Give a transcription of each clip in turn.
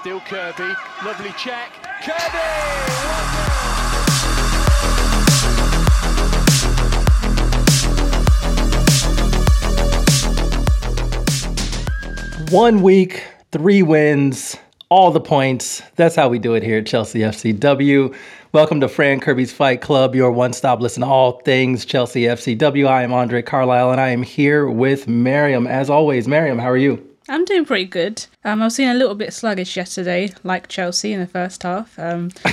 Still Kirby. Lovely check. Kirby! One week, three wins, all the points. That's how we do it here at Chelsea FCW. Welcome to Fran Kirby's Fight Club, your one stop listen to all things Chelsea FCW. I am Andre Carlisle and I am here with Maryam. As always, Maryam, how are you? I'm doing pretty good. Um, I was feeling a little bit sluggish yesterday, like Chelsea in the first half. Um,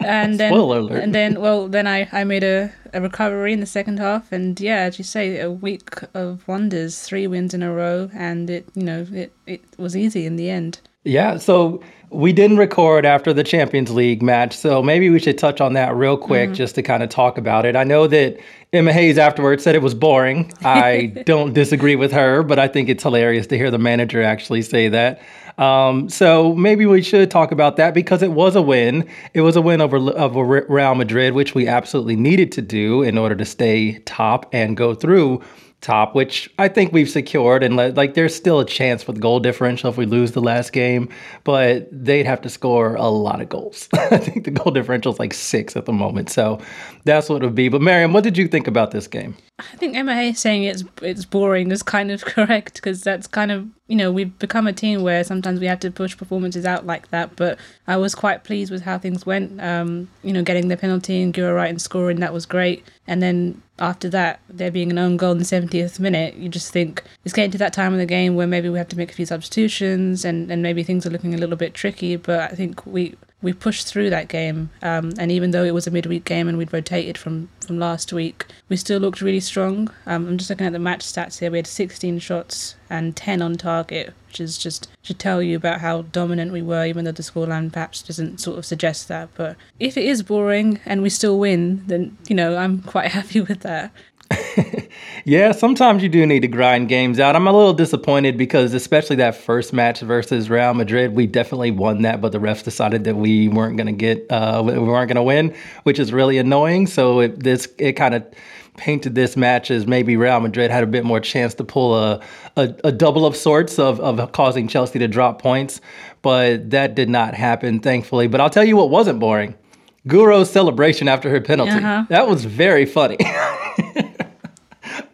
and then, and then, well, then I, I made a, a recovery in the second half, and yeah, as you say, a week of wonders, three wins in a row, and it, you know, it, it was easy in the end. Yeah, so we didn't record after the Champions League match, so maybe we should touch on that real quick just to kind of talk about it. I know that Emma Hayes afterwards said it was boring. I don't disagree with her, but I think it's hilarious to hear the manager actually say that. Um, so maybe we should talk about that because it was a win. It was a win over over Real Madrid, which we absolutely needed to do in order to stay top and go through top, which I think we've secured. And like, there's still a chance the goal differential if we lose the last game, but they'd have to score a lot of goals. I think the goal differential is like six at the moment. So that's what it would be. But Maryam, what did you think about this game? I think Hayes saying it's it's boring is kind of correct because that's kind of you know we've become a team where sometimes we have to push performances out like that. But I was quite pleased with how things went. Um, you know, getting the penalty and Guro Reiten and scoring that was great. And then after that, there being an own goal in the 70th minute, you just think it's getting to that time of the game where maybe we have to make a few substitutions and, and maybe things are looking a little bit tricky. But I think we we pushed through that game. Um, and even though it was a midweek game and we'd rotated from, from last week, we still looked really strong. Um, I'm just looking at the match stats here. We had 16 shots and 10 on target, which is just should tell you about how dominant we were, even though the scoreline perhaps doesn't sort of suggest that. But if it is boring and we still win, then, you know, I'm quite happy with that. yeah, sometimes you do need to grind games out. I'm a little disappointed because, especially that first match versus Real Madrid, we definitely won that, but the refs decided that we weren't going to get, uh, we weren't going to win, which is really annoying. So it, this it kind of painted this match as maybe Real Madrid had a bit more chance to pull a, a, a, double of sorts of, of causing Chelsea to drop points, but that did not happen, thankfully. But I'll tell you what wasn't boring. Guro's celebration after her penalty. Uh-huh. That was very funny.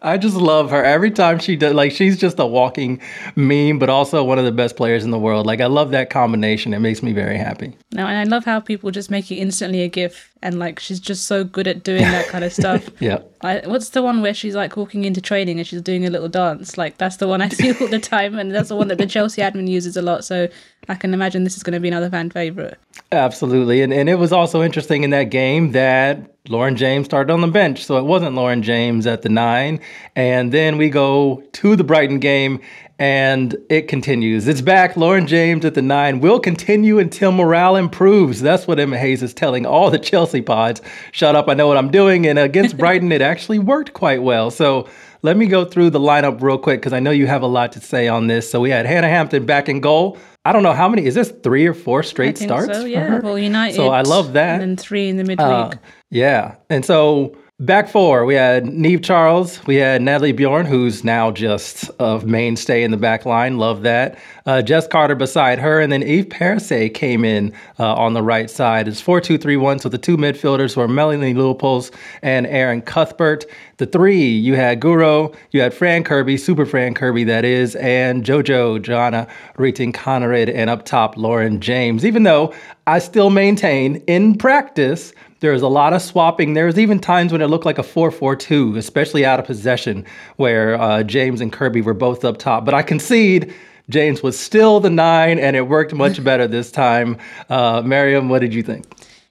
I just love her every time she does. Like she's just a walking meme, but also one of the best players in the world. Like I love that combination. It makes me very happy. No, and I love how people just make it instantly a GIF, and like she's just so good at doing that kind of stuff. yeah. I, what's the one where she's like walking into training and she's doing a little dance? Like that's the one I see all the time, and that's the one that the Chelsea admin uses a lot. So I can imagine this is going to be another fan favorite. Absolutely, and and it was also interesting in that game that Lauren James started on the bench, so it wasn't Lauren James at the nine. And then we go to the Brighton game, and it continues. It's back. Lauren James at the nine will continue until morale improves. That's what Emma Hayes is telling all the Chelsea pods. Shut up, I know what I'm doing. And against Brighton, it actually worked quite well. So let me go through the lineup real quick because I know you have a lot to say on this. So we had Hannah Hampton back in goal. I don't know how many. Is this three or four straight starts? So yeah, well, United. So I love that. And then three in the midweek. Uh, yeah, and so Back four, we had Niamh Charles, we had Nathalie Björn, who's now just a mainstay in the back line. Love that. Uh, Jess Carter beside her, and then Eve Perisset came in uh, on the right side. It's 4 2 3 1. So the two midfielders were Melanie Leupolz and Erin Cuthbert. The three, you had Guro, you had Fran Kirby, Super Fran Kirby, that is, and JoJo, Johanna Rytting Kaneryd, and up top, Lauren James. Even though I still maintain in practice, there's a lot of swapping. There was even times when it looked like a 4-4-2, especially out of possession, where uh, James and Kirby were both up top. But I concede James was still the nine, and it worked much better this time. Uh, Maryam, what did you think?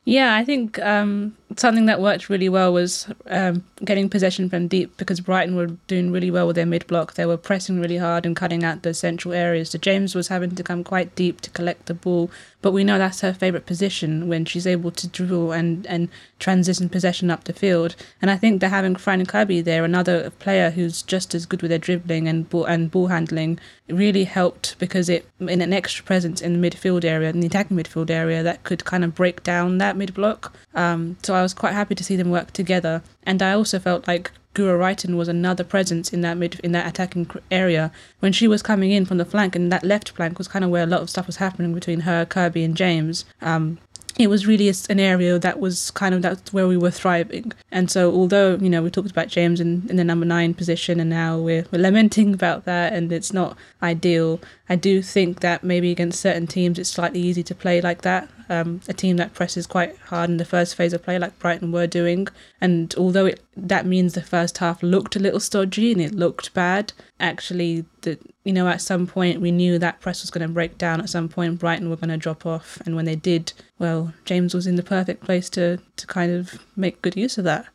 Yeah, I think um, something that worked really well was um, getting possession from deep because Brighton were doing really well with their mid block. They were pressing really hard and cutting out the central areas. So James was having to come quite deep to collect the ball. But we know that's her favourite position when she's able to dribble and, and transition possession up the field. And I think that having Fran Kirby there, another player who's just as good with their dribbling and ball, and ball handling, really helped because it in an extra presence in the midfield area, in the attacking midfield area, that could kind of break down that mid block. Um, so I was quite happy to see them work together. And I also felt like Guro Reiten was another presence in that mid in that attacking area when she was coming in from the flank, and that left flank was kind of where a lot of stuff was happening between her, Kirby, and James. Um, it was really a, an area that was kind of that's where we were thriving. And so, although you know we talked about James in, in the number nine position, and now we're, we're lamenting about that, and it's not ideal. I do think that maybe against certain teams, it's slightly easy to play like that. Um, a team that presses quite hard in the first phase of play, like Brighton were doing, and although it that means the first half looked a little stodgy and it looked bad, actually, the you know at some point we knew that press was going to break down. At some point, Brighton were going to drop off, and when they did, well, James was in the perfect place to to kind of make good use of that.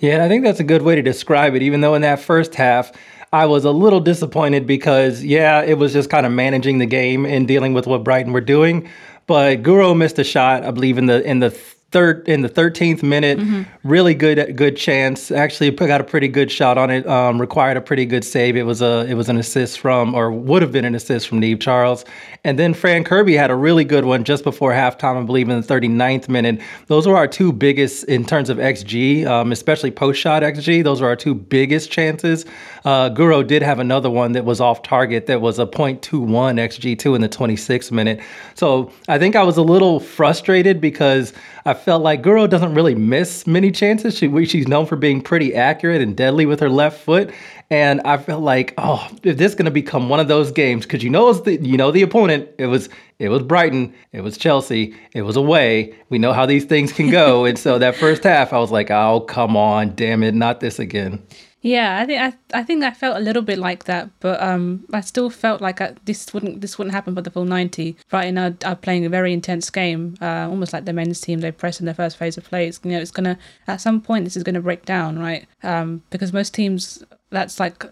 Yeah, I think that's a good way to describe it. Even though in that first half I was a little disappointed because, yeah, it was just kind of managing the game and dealing with what Brighton were doing. But Guro missed a shot, I believe, in the in the third in the 13th minute. Mm-hmm. Really good good chance. Actually, got a pretty good shot on it. Um, required a pretty good save. It was a it was an assist from or would have been an assist from Niamh Charles. And then Fran Kirby had a really good one just before halftime. I believe in the 39th minute. Those were our two biggest in terms of xG, um, especially post shot xG. Those were our two biggest chances. Uh, Guro did have another one that was off target that was a 0.21 xG2 in the 26th minute. So I think I was a little frustrated because I felt like Guro doesn't really miss many chances. She, she's known for being pretty accurate and deadly with her left foot. And I felt like, oh, if this is going to become one of those games, because you know the you know the opponent. It was it was Brighton, it was Chelsea, it was away. We know how these things can go. and so that first half, I was like, oh, come on, damn it, not this again. Yeah, I think I, I think I felt a little bit like that, but um, I still felt like I, this wouldn't this wouldn't happen for the full ninety. Right now, are playing a very intense game, uh, almost like the men's team. They press in their first phase of play. It's, you know, it's gonna at some point this is gonna break down, right? Um, because most teams that's like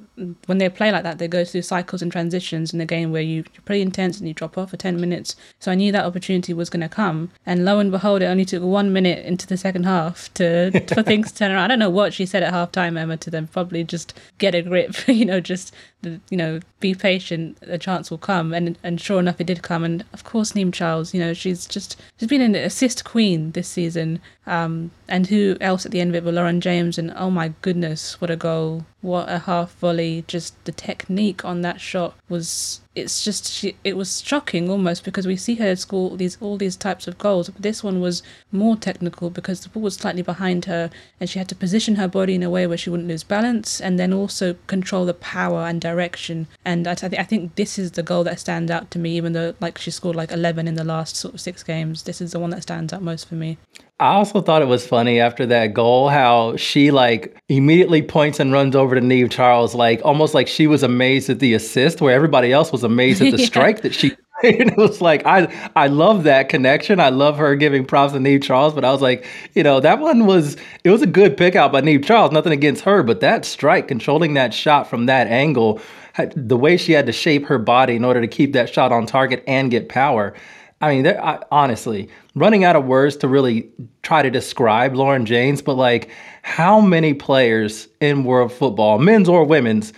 when they play like that, they go through cycles and transitions in a game where you, you're pretty intense and you drop off for 10 minutes. So I knew that opportunity was going to come. And lo and behold, it only took one minute into the second half to for things to turn around. I don't know what she said at halftime, Emma, to them. Probably just get a grip, you know, just, you know, be patient. A chance will come. And and sure enough, it did come. And of course, Niamh Charles, you know, she's just, she's been an assist queen this season. Um, and who else at the end of it but Lauren James? And oh my goodness, what a goal! What a half volley! Just the technique on that shot was it's just she, it was shocking almost because we see her score these all these types of goals. But this one was more technical because the ball was slightly behind her and she had to position her body in a way where she wouldn't lose balance and then also control the power and direction. And I, th- I think this is the goal that stands out to me even though like she scored like 11 in the last sort of six games. This is the one that stands out most for me I also thought it was funny after that goal how she like immediately points and runs over to Niamh Charles like almost like she was amazed at the assist where everybody else was amazed at the yeah. strike that she and it was like I I love that connection. I love her giving props to Niamh Charles, but I was like, you know, that one was it was a good pick out by Niamh Charles. Nothing against her, but that strike, controlling that shot from that angle, the way she had to shape her body in order to keep that shot on target and get power. I mean, I, honestly, running out of words to really try to describe Lauren James, but like, how many players in world football, men's or women's,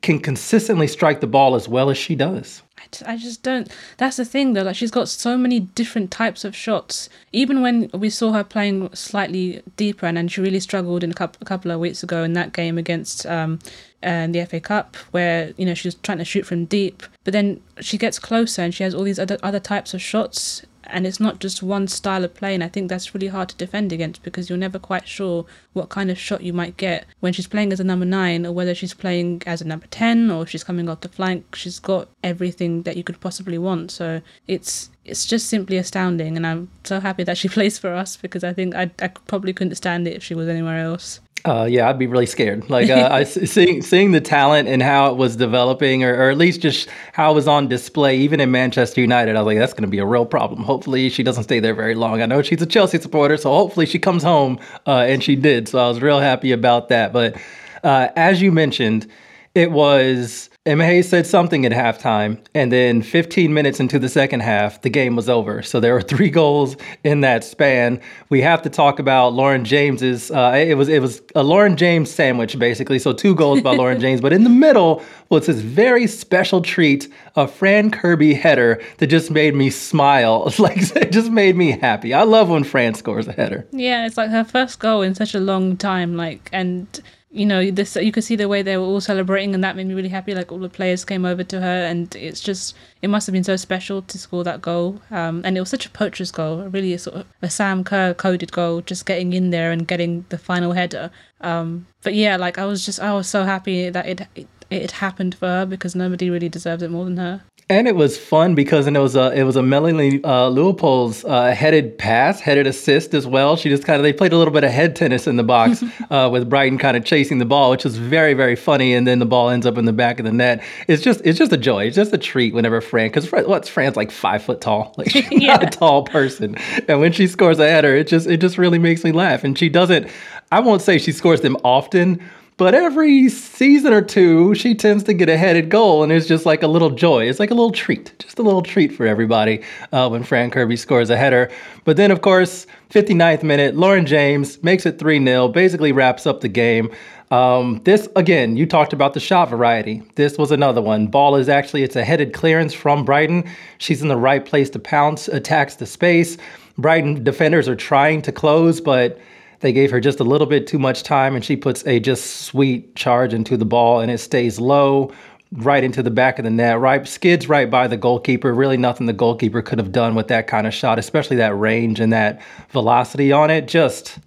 can consistently strike the ball as well as she does? I just don't. That's the thing, though. Like she's got so many different types of shots. Even when we saw her playing slightly deeper, and then she really struggled in a couple, a couple of weeks ago in that game against um, uh, the FA Cup, where you know she was trying to shoot from deep, but then she gets closer and she has all these other other types of shots and it's not just one style of play and i think that's really hard to defend against because you're never quite sure what kind of shot you might get when she's playing as a number nine or whether she's playing as a number 10 or she's coming off the flank. She's got everything that you could possibly want. So it's it's just simply astounding. And i'm so happy that she plays for us because i think i, I probably couldn't stand it if she was anywhere else uh, yeah, I'd be really scared. Like uh, I seeing seeing the talent and how it was developing, or, or at least just how it was on display, even in Manchester United. I was like, that's going to be a real problem. Hopefully, she doesn't stay there very long. I know she's a Chelsea supporter, so hopefully she comes home, uh, and she did. So I was real happy about that. But uh, as you mentioned, it was Emma Hayes said something at halftime, and then 15 minutes into the second half, the game was over. So there were three goals in that span. We have to talk about Lauren James's. Uh, it was it was a Lauren James sandwich basically. So two goals by Lauren James, but in the middle was this very special treat, a Fran Kirby header that just made me smile. Like it just made me happy. I love when Fran scores a header. Yeah, it's like her first goal in such a long time. Like and you know, this you could see the way they were all celebrating, and that made me really happy. Like all the players came over to her, and it's just it must have been so special to score that goal. Um, and it was such a poacher's goal, really a sort of a Sam Kerr coded goal, just getting in there and getting the final header. Um, but yeah, like I was just I was so happy that it, it it happened for her because nobody really deserves it more than her. And it was fun because and it was a it was a Melanie uh, Leupolz uh, headed pass, headed assist as well. She just kind of they played a little bit of head tennis in the box uh, with Brighton kind of chasing the ball, which was very very funny. And then the ball ends up in the back of the net. It's just it's just a joy. It's just a treat whenever Fran because what's Fran's like five foot tall, like she's yeah. not a tall person, and when she scores a header, it just it just really makes me laugh. And she doesn't. I won't say she scores them often but every season or two, she tends to get a headed goal, and it's just like a little joy. It's like a little treat, just a little treat for everybody uh, when Fran Kirby scores a header. But then, of course, 59th minute, Lauren James makes it 3 0, basically wraps up the game. Um, this again, you talked about the shot variety. This was another one. Ball is actually it's a headed clearance from Brighton. She's in the right place to pounce, attacks the space. Brighton defenders are trying to close, but they gave her just a little bit too much time, and she puts a just sweet charge into the ball, and it stays low, right into the back of the net, right skids right by the goalkeeper. Really, nothing the goalkeeper could have done with that kind of shot, especially that range and that velocity on it. Just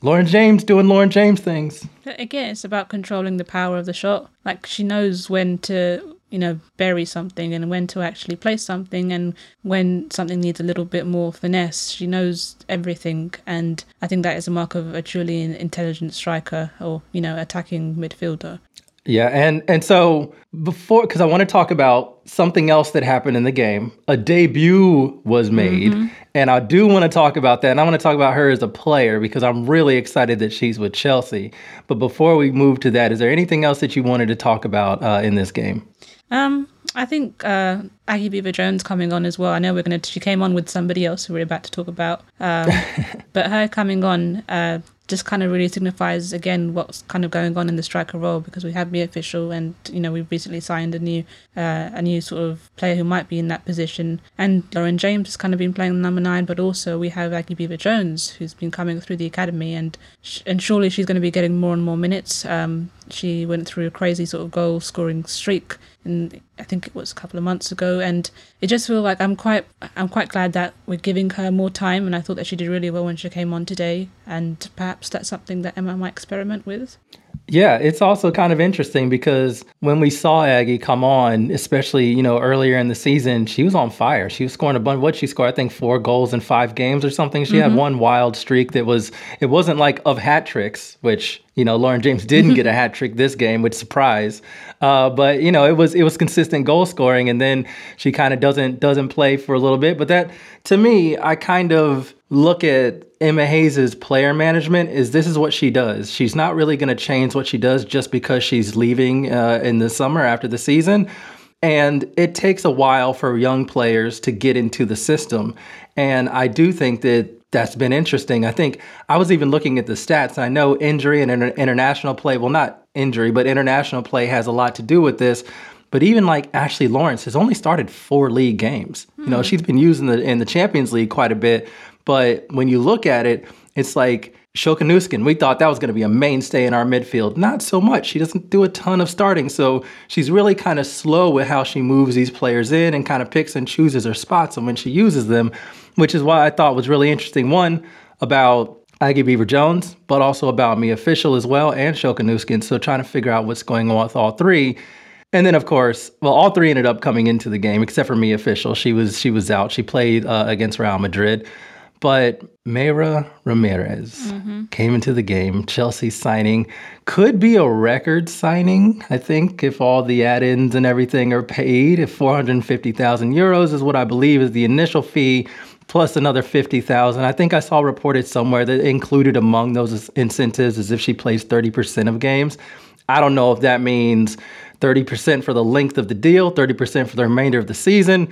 Lauren James doing Lauren James things. Again, it's about controlling the power of the shot. Like she knows when to you know, bury something and when to actually place something and when something needs a little bit more finesse. She knows everything. And I think that is a mark of a truly intelligent striker or, you know, attacking midfielder. Yeah, and and so before because I want to talk about something else that happened in the game. A debut was made, mm-hmm. and I do want to talk about that. And I want to talk about her as a player because I'm really excited that she's with Chelsea. But before we move to that, is there anything else that you wanted to talk about uh, in this game? Um, I think uh, Aggie Beever Jones coming on as well. I know we're gonna. She came on with somebody else who we're about to talk about. Um, but her coming on uh, just kind of really signifies again what's kind of going on in the striker role because we have Mia Fishel and you know we've recently signed a new uh, a new sort of player who might be in that position and Lauren James has kind of been playing number nine but also we have Aggie Beever Jones who's been coming through the academy and sh- and surely she's going to be getting more and more minutes. Um, she went through a crazy sort of goal scoring streak and I think it was a couple of months ago and it just feels like I'm quite I'm quite glad that we're giving her more time and I thought that she did really well when she came on today and perhaps that's something that Emma might experiment with. Yeah, it's also kind of interesting because when we saw Aggie come on, especially, you know, earlier in the season, she was on fire. She was scoring a bunch. What she scored, I think four goals in five games or something. She mm-hmm. had one wild streak that was, it wasn't like of hat tricks, which, you know, Lauren James didn't get a hat trick this game, which surprise. Uh, but you know, it was it was consistent goal scoring, and then she kind of doesn't doesn't play for a little bit. But that to me, I kind of look at Emma Hayes's player management is this is what she does. She's not really going to change what she does just because she's leaving uh, in the summer after the season. And it takes a while for young players to get into the system. And I do think that that's been interesting. I think I was even looking at the stats. I know injury and inter- international play, well, not injury, but international play has a lot to do with this. But even like Ashley Lawrence has only started four league games. Mm. You know, hmm. she's been using the in the Champions League quite a bit. But when you look at it, it's like Sjoeke Nüsken, we thought that was going to be a mainstay in our midfield. Not so much. She doesn't do a ton of starting. So she's really kind of slow with how she moves these players in and kind of picks and chooses her spots and when she uses them, which is why I thought was really interesting. One, about Aggie Beever Jones, but also about Mia Fishel as well and Sjoeke Nüsken. So trying to figure out what's going on with all three. And then, of course, well, all three ended up coming into the game except for Mia Fishel. She was she was out. She played uh, against Real Madrid. But Mayra Ramirez mm-hmm. came into the game. Chelsea signing could be a record signing, I think, if all the add ins and everything are paid. If 450,000 euros is what I believe is the initial fee, plus another 50,000. I think I saw reported somewhere that included among those incentives is if she plays 30% of games. I don't know if that means 30% for the length of the deal, 30% for the remainder of the season.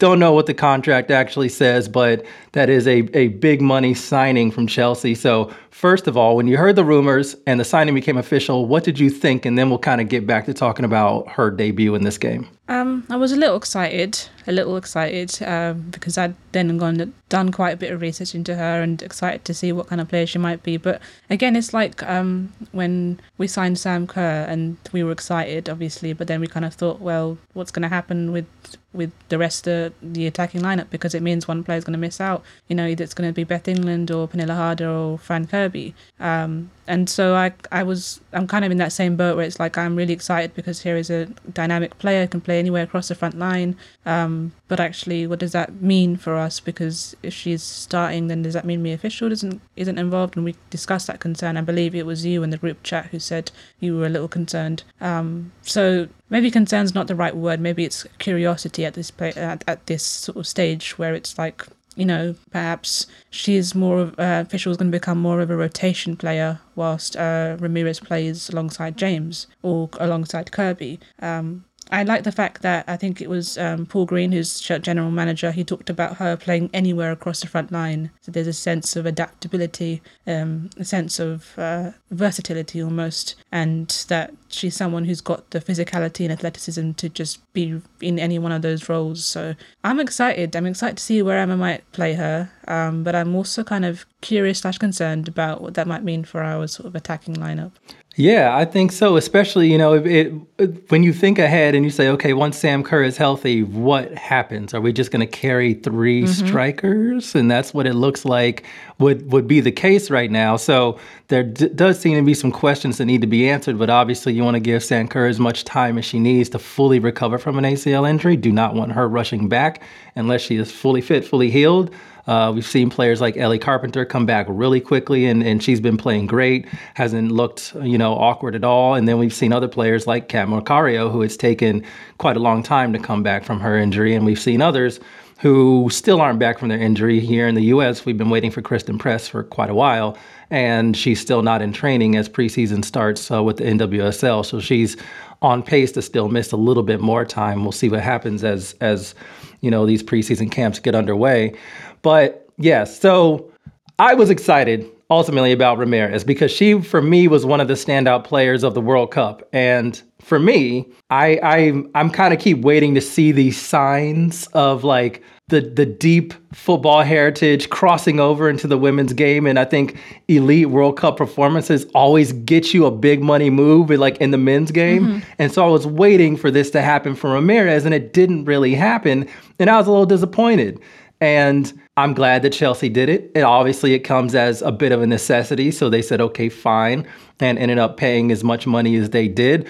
Don't know what the contract actually says, but that is a, a big money signing from Chelsea. So, first of all, when you heard the rumors and the signing became official, what did you think? And then we'll kind of get back to talking about her debut in this game. Um, I was a little excited, a little excited um, because I'd then gone done quite a bit of research into her and excited to see what kind of player she might be. But again, it's like um, when we signed Sam Kerr and we were excited, obviously, but then we kind of thought, well, what's going to happen with with the rest of the attacking lineup because it means one player is going to miss out. You know, it's going to be Beth England or Pernille Harder or Fran Kirby. Um, and so I, I was, I'm kind of in that same boat where it's like I'm really excited because here is a dynamic player can play anywhere across the front line. Um, but actually, what does that mean for us? Because if she's starting, then does that mean Mia Fishel isn't isn't involved? And we discussed that concern. I believe it was you in the group chat who said you were a little concerned. Um, so maybe concern's not the right word. Maybe it's curiosity at this at, at this sort of stage where it's like you know, perhaps she's more of uh, Fishel is going to become more of a rotation player whilst uh, Ramirez plays alongside James or alongside Kirby. Um, I like the fact that I think it was um, Paul Green, who's general manager, he talked about her playing anywhere across the front line. So there's a sense of adaptability, um, a sense of uh, versatility almost, and that she's someone who's got the physicality and athleticism to just be in any one of those roles. So I'm excited. I'm excited to see where Emma might play her, um, but I'm also kind of curious slash concerned about what that might mean for our sort of attacking lineup. Yeah, I think so. Especially, you know, it, it, when you think ahead and you say, okay, once Sam Kerr is healthy, what happens? Are we just going to carry 3 mm-hmm. strikers? And that's what it looks like would would be the case right now. So there d- does seem to be some questions that need to be answered. But obviously, you want to give Sam Kerr as much time as she needs to fully recover from an ACL injury. Do not want her rushing back unless she is fully fit, fully healed. Uh, we've seen players like Ellie Carpenter come back really quickly, and, and she's been playing great. Hasn't looked, you know, awkward at all. And then we've seen other players like Cat Macario, who has taken quite a long time to come back from her injury. And we've seen others who still aren't back from their injury here in the U.S. We've been waiting for Christen Press for quite a while, and she's still not in training as preseason starts uh, with the NWSL. So she's on pace to still miss a little bit more time. We'll see what happens as as you know these preseason camps get underway. But yes, yeah, so I was excited ultimately about Ramirez because she, for me, was one of the standout players of the World Cup. And for me, I, I I'm kind of keep waiting to see these signs of like the the deep football heritage crossing over into the women's game. And I think elite World Cup performances always get you a big money move, like in the men's game. Mm-hmm. And so I was waiting for this to happen for Ramirez, and it didn't really happen. And I was a little disappointed. And I'm glad that Chelsea did it. And obviously, it comes as a bit of a necessity. So they said, okay, fine, and ended up paying as much money as they did.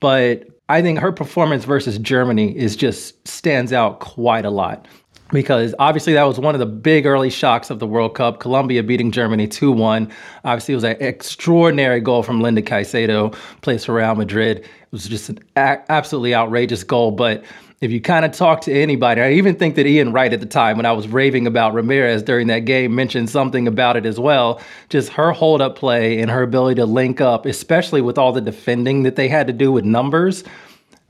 But I think her performance versus Germany is just stands out quite a lot because obviously that was one of the big early shocks of the World Cup. Colombia beating Germany 2 1. Obviously, it was an extraordinary goal from Linda Caicedo, plays for Real Madrid. It was just an a- absolutely outrageous goal. But if you kind of talk to anybody, I even think that Ian Wright at the time, when I was raving about Ramirez during that game, mentioned something about it as well. Just her hold up play and her ability to link up, especially with all the defending that they had to do with numbers.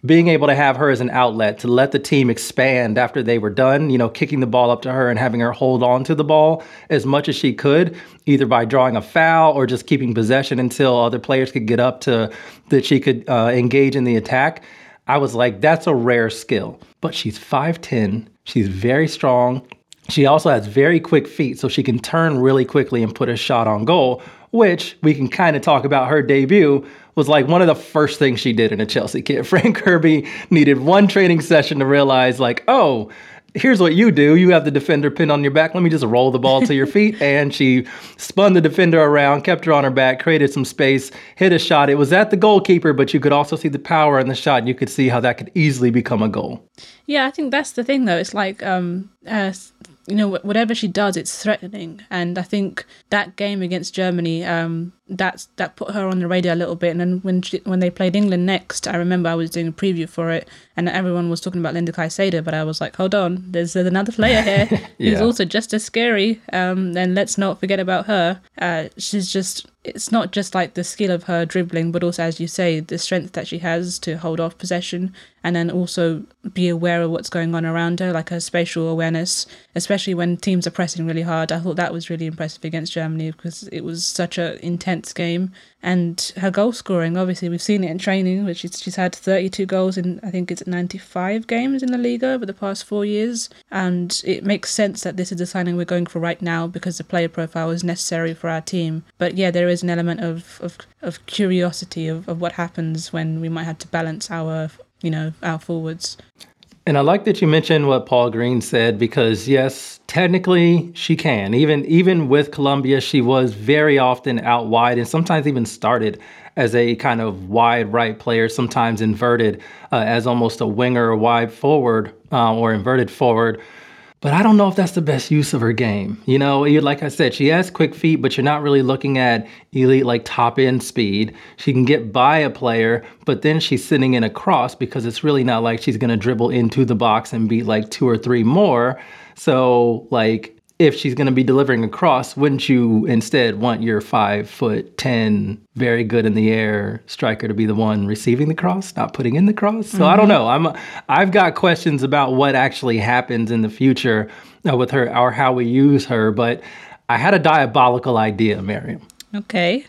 Being able to have her as an outlet to let the team expand after they were done, you know, kicking the ball up to her and having her hold on to the ball as much as she could, either by drawing a foul or just keeping possession until other players could get up to that she could uh, engage in the attack I was like, that's a rare skill. But she's 5'10, she's very strong. She also has very quick feet, so she can turn really quickly and put a shot on goal, which we can kind of talk about her debut was like one of the first things she did in a Chelsea kit. Fran Kirby needed one training session to realize, like, oh, here's what you do. You have the defender pinned on your back. Let me just roll the ball to your feet. And she spun the defender around, kept her on her back, created some space, hit a shot. It was at the goalkeeper, but you could also see the power in the shot. And you could see how that could easily become a goal. Yeah, I think that's the thing, though. It's like um, uh, you know, whatever she does, it's threatening. And I think that game against Germany, um, that's that put her on the radar a little bit. And then when she, when they played England next, I remember I was doing a preview for it, and everyone was talking about Linda Caicedo, but I was like, hold on, there's, there's another player here yeah. who's also just as scary. Um, and let's not forget about her. Uh, she's just it's not just like the skill of her dribbling, but also, as you say, the strength that she has to hold off possession and then also be aware of what's going on around her, like her spatial awareness, especially when teams are pressing really hard. I thought that was really impressive against Germany because it was such an intense game. And her goal scoring, obviously, we've seen it in training, which she's, she's had 32 goals in, I think it's 95 games in the Liga over the past four years. And it makes sense that this is the signing we're going for right now because the player profile is necessary for our team. But yeah, there is an element of, of, of curiosity of, of what happens when we might have to balance our you know, our forwards. And I like that you mentioned what Paul Green said because yes, technically she can. Even even with Colombia, she was very often out wide and sometimes even started as a kind of wide right player, sometimes inverted uh, as almost a winger wide forward uh, or inverted forward. But I don't know if that's the best use of her game. You know, like I said, she has quick feet, but you're not really looking at elite like top end speed. She can get by a player, but then she's sitting in a cross because it's really not like she's going to dribble into the box and beat like two or three more. So, like, if she's going to be delivering a cross, wouldn't you instead want your five foot ten, very good in the air striker to be the one receiving the cross, not putting in the cross? So mm-hmm. I don't mm-hmm. know. I'm I've got questions about what actually happens in the future uh, with her or how we use her, but I had a diabolical idea, Maryam. Okay.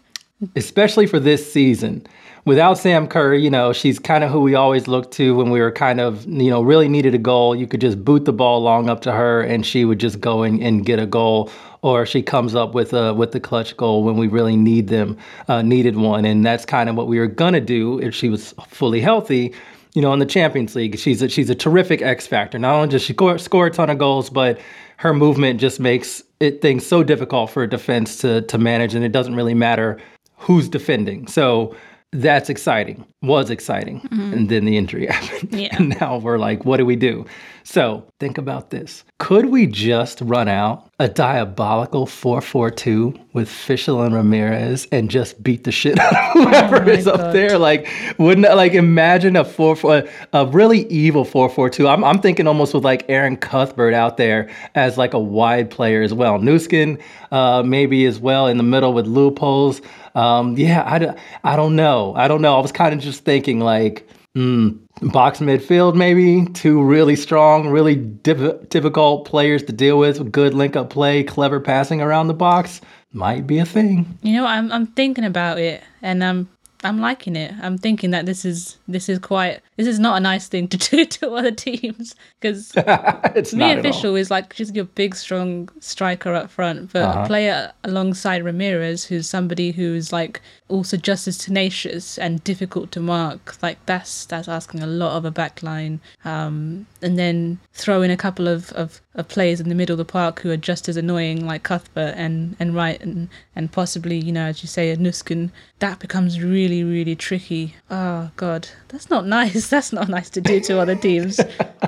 Especially for this season without Sam Kerr, you know, she's kind of who we always looked to when we were kind of, you know, really needed a goal. You could just boot the ball long up to her and she would just go and, and get a goal. Or she comes up with a with the clutch goal when we really need them, uh, needed one, and that's kind of what we were gonna do if she was fully healthy. You know, in the Champions League, she's a, she's a terrific X factor. Not only does she score, score a ton of goals, but her movement just makes it things so difficult for a defense to to manage, and it doesn't really matter who's defending. So that's exciting was exciting mm-hmm. and then the injury happened yeah. and now we're like what do we do so think about this could we just run out a diabolical 442 with Fishel and Ramirez and just beat the shit out of whoever oh is God. up there like wouldn't like imagine a 4 a, a really evil 442 I'm, I'm thinking almost with like Erin Cuthbert out there as like a wide player as well Nüsken uh, maybe as well in the middle with Leupolz um, yeah, I, I don't know. I don't know. I was kind of just thinking like, mm, box midfield maybe two really strong, really difficult players to deal with, good link up play, clever passing around the box might be a thing. You know, I'm I'm thinking about it, and I'm I'm liking it. I'm thinking that this is this is quite this is not a nice thing to do to other teams because Mia Fishel is like she's your big strong striker up front, but uh-huh. a player alongside Ramirez who's somebody who's like also just as tenacious and difficult to mark. Like that's that's asking a lot of a back line. Um, and then throw in a couple of, of, of players in the middle of the park who are just as annoying, like Cuthbert and, and Wright and, and possibly, you know, as you say, a Nüsken. That becomes really, really tricky. Oh God, that's not nice. That's not nice to do to other teams.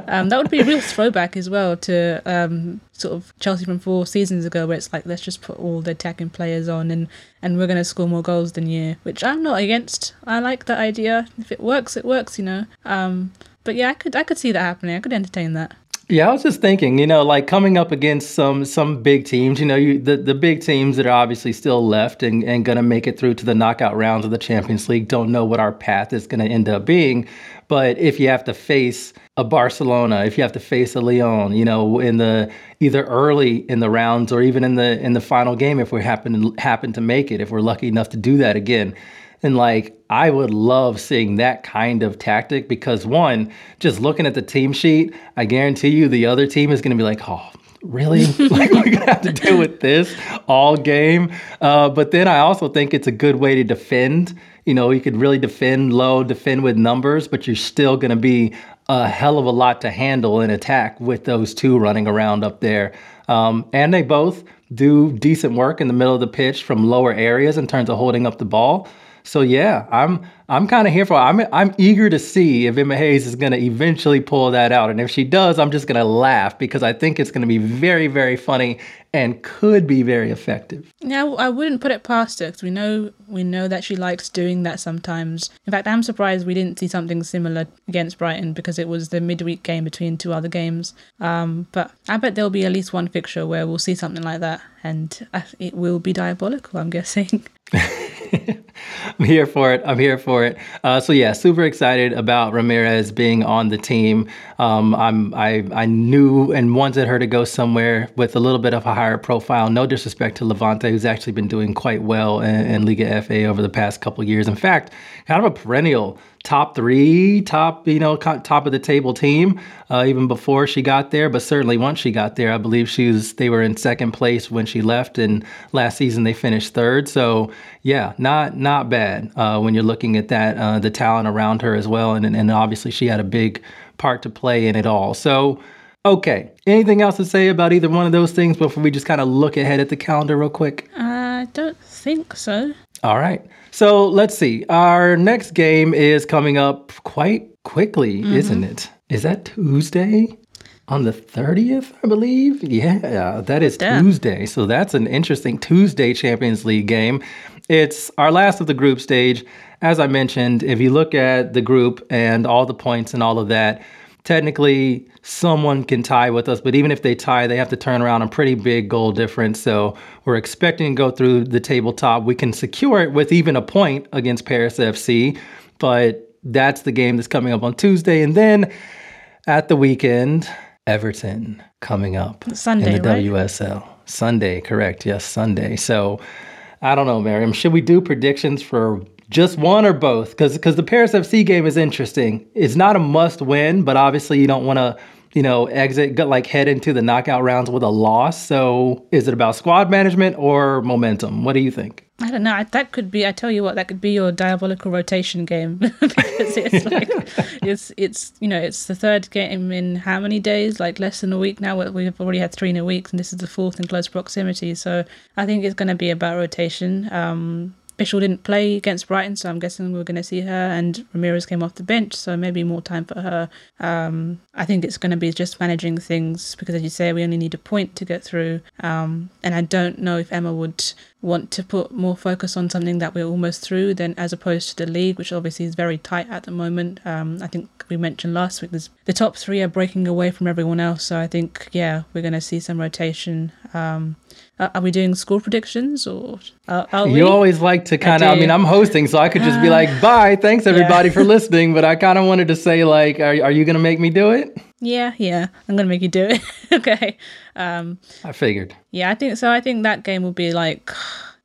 Um, that would be a real throwback as well to um, sort of Chelsea from four seasons ago, where it's like let's just put all the attacking players on and and we're going to score more goals than you, which I'm not against. I like that idea. If it works, it works, you know. Um, but yeah, I could I could see that happening. I could entertain that. Yeah, I was just thinking, you know, like coming up against some some big teams, you know, you the, the big teams that are obviously still left and, and gonna make it through to the knockout rounds of the Champions League don't know what our path is gonna end up being. But if you have to face a Barcelona, if you have to face a Lyon, you know, in the either early in the rounds or even in the in the final game, if we happen happen to make it, if we're lucky enough to do that again, then like I would love seeing that kind of tactic because one, just looking at the team sheet, I guarantee you the other team is going to be like, oh really? like we're gonna have to deal with this all game. Uh, but then I also think it's a good way to defend. You know, you could really defend low, defend with numbers, but you're still gonna be a hell of a lot to handle in attack with those two running around up there. Um, and they both do decent work in the middle of the pitch from lower areas in terms of holding up the ball. So yeah, I'm I'm kind of here for. It. I'm I'm eager to see if Emma Hayes is going to eventually pull that out, and if she does, I'm just going to laugh because I think it's going to be very very funny and could be very effective. Now, I wouldn't put it past her because we know we know that she likes doing that sometimes. In fact, I'm surprised we didn't see something similar against Brighton because it was the midweek game between two other games. Um, but I bet there'll be at least one fixture where we'll see something like that, and it will be diabolical. I'm guessing. I'm here for it. I'm here for it. Uh, so yeah, super excited about Ramirez being on the team. Um, I'm I I knew and wanted her to go somewhere with a little bit of a higher profile. No disrespect to Levante, who's actually been doing quite well in, in Liga FA over the past couple years. In fact, kind of a perennial top three, top you know top of the table team uh, even before she got there. But certainly once she got there, I believe she was they were in second place when she left, and last season they finished third. So yeah, not not bad uh, when you're looking at that uh, the talent around her as well, and and obviously she had a big part to play in it all. So. Okay. Anything else to say about either one of those things before we just kind of look ahead at the calendar real quick? I don't think so. All right. So let's see. Our next game is coming up quite quickly, mm-hmm. isn't it? Is that Tuesday? On the 30th, I believe. Yeah, that is yeah. Tuesday. So that's an interesting Tuesday Champions League game. It's our last of the group stage. As I mentioned, if you look at the group and all the points and all of that, technically someone can tie with us, but even if they tie, they have to turn around a pretty big goal difference. So we're expecting to go through the tabletop. We can secure it with even a point against Paris FC, but that's the game that's coming up on Tuesday. And then at the weekend, Everton coming up Sunday, in the right? WSL. Sunday, correct. Yes, Sunday. So I don't know, Maryam. Should we do predictions for just one or both? Because because the Paris FC game is interesting. It's not a must win, but obviously you don't want to you know exit like head into the knockout rounds with a loss. So is it about squad management or momentum? What do you think? I don't know. That could be. I tell you what, that could be your diabolical rotation game because it's like it's it's you know it's the third game in how many days? Like less than a week now. We've already had three in a week, and this is the fourth in close proximity. So I think it's going to be about rotation. Um, Bishop didn't play against Brighton, so I'm guessing we're going to see her. And Ramirez came off the bench, so maybe more time for her. Um, I think it's going to be just managing things because, as you say, we only need a point to get through. Um, and I don't know if Emma would want to put more focus on something that we're almost through than as opposed to the league, which obviously is very tight at the moment. Um, I think we mentioned last week the top three are breaking away from everyone else, so I think yeah we're going to see some rotation. Um, are we doing score predictions or uh, you always like to kind of I, I, mean i'm hosting so i could just be like bye thanks everybody yeah. for listening but i kind of wanted to say like are, are you gonna make me do it? Yeah yeah i'm gonna make you do it. Okay um i figured. yeah i think so i think that game will be like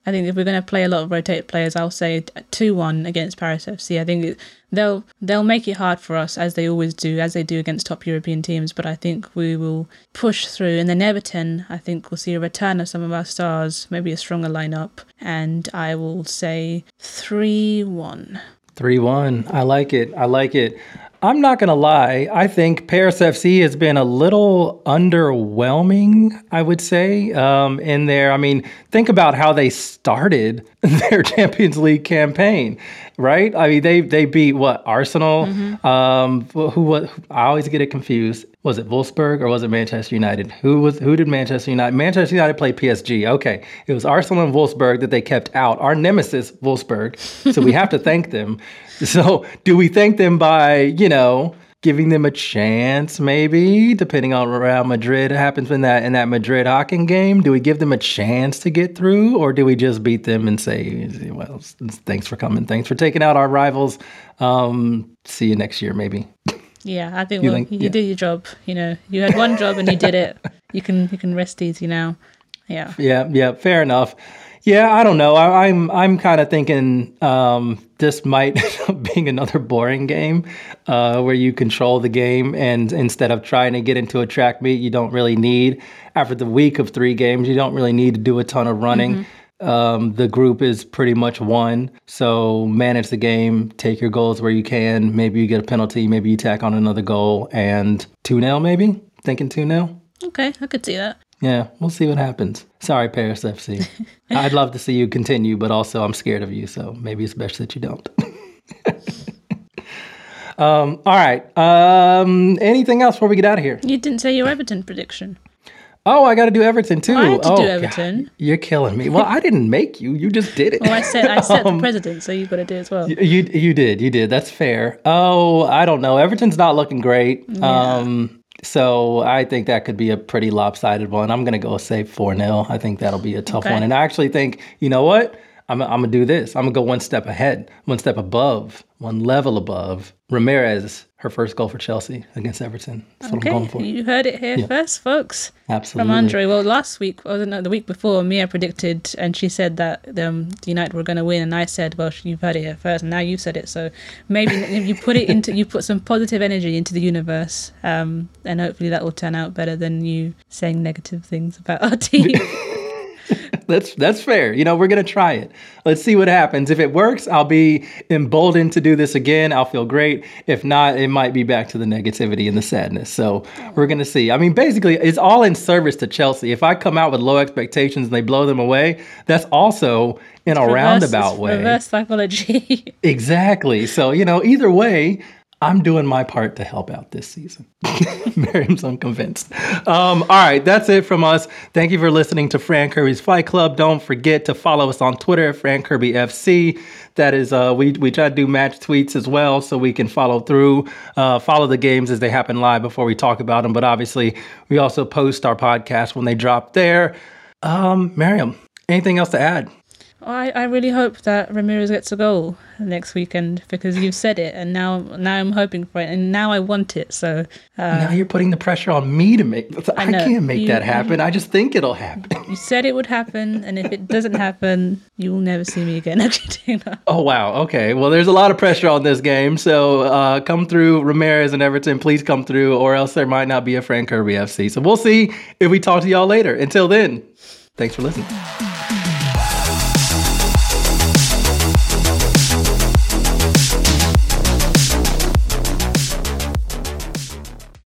I think if we're going to play a lot of rotated players, I'll say two one against Paris FC. I think they'll they'll make it hard for us as they always do, as they do against top European teams. But I think we will push through. And then Everton, I think we'll see a return of some of our stars, maybe a stronger lineup, and I will say three one. 3 1. I like it. I like it. I'm not going to lie. I think Paris FC has been a little underwhelming, I would say, um, in there. I mean, think about how they started their Champions League campaign, right? I mean, they they beat what Arsenal. Mm-hmm. Um, who was? I always get it confused. Was it Wolfsburg or was it Manchester United? Who was? Who did Manchester United? Manchester United played PSG. Okay, it was Arsenal and Wolfsburg that they kept out. Our nemesis, Wolfsburg. So we have to thank them So, do we thank them by, you know, giving them a chance, maybe, depending on Real Madrid happens in that in that Madrid Häcken game? Do we give them a chance to get through, or do we just beat them and say, "Well, thanks for coming, thanks for taking out our rivals. Um, see you next year, maybe." Yeah, I think, you, well, think, you yeah. did your job. You know, you had one job and you did it. You can you can rest easy now. Yeah. Yeah. Yeah. Fair enough. Yeah, I don't know. I, am I'm, I'm kind of thinking um, this might end up being another boring game uh, where you control the game, and instead of trying to get into a track meet, you don't really need. After the week of three games, you don't really need to do a ton of running. Mm-hmm. Um, the group is pretty much one, so manage the game, take your goals where you can. Maybe you get a penalty, maybe you tack on another goal, and two 0 maybe thinking two 0 Okay, I could see that. Yeah, we'll see what happens. Sorry, Paris FC. I'd love to see you continue, but also I'm scared of you, so maybe it's best that you don't. um, all right. Um, anything else before we get out of here? You didn't say your Everton prediction. Oh, I got to do Everton too. I had to oh, do God, Everton. you're killing me. Well, I didn't make you. You just did it. Well, I said I set the president, so you've got to do it as well. You you did you did that's fair. Oh, I don't know. Everton's not looking great. Um, so I think that could be a pretty lopsided one. I'm gonna go say four 0 I think that'll be a tough Okay. one. And I actually think you know what. I'm, I'm gonna do this. I'm gonna go one step ahead, one step above, one level above. Ramirez, her first goal for Chelsea against Everton. That's what I'm going for. Okay, you heard it here first, folks. Absolutely. From Andre. Well, last week, or no, the week before, Mia predicted, and she said that um, United were going to win, and I said, "Well, you've heard it here first, and now you've said it." So maybe if you put it into, you put some positive energy into the universe, um, and hopefully that will turn out better than you saying negative things about our team. That's that's fair. You know, we're gonna try it. Let's see what happens. If it works, I'll be emboldened to do this again. I'll feel great. If not, it might be back to the negativity and the sadness. So we're gonna see. I mean, basically, it's all in service to Chelsea. If I come out with low expectations and they blow them away, that's also in a Reverse- roundabout it's way. Reverse psychology. Exactly. So, you know, either way, I'm doing my part to help out this season. Maryam's unconvinced. Um, all right, that's it from us. Thank you for listening to Fran Kirby's Fight Club. Don't forget to follow us on Twitter, Fran Kirby FC. That is, uh, we we try to do match tweets as well, so we can follow through, uh, follow the games as they happen live before we talk about them. But obviously, we also post our podcast when they drop there. Um, Miriam, anything else to add? I, I really hope that Ramirez gets a goal next weekend because you've said it, and now now I'm hoping for it, and now I want it. So uh, now you're putting the pressure on me to make. I, know. can't make You- that happen. I just think it'll happen. you said it would happen, and if it doesn't happen, you will never see me again. I'm. Oh wow. Okay. Well, there's a lot of pressure on this game. So uh, come through, Ramirez and Everton. Please come through, or else there might not be a Fran Kirby FC. So we'll see if we talk to y'all later. Until then, thanks for listening.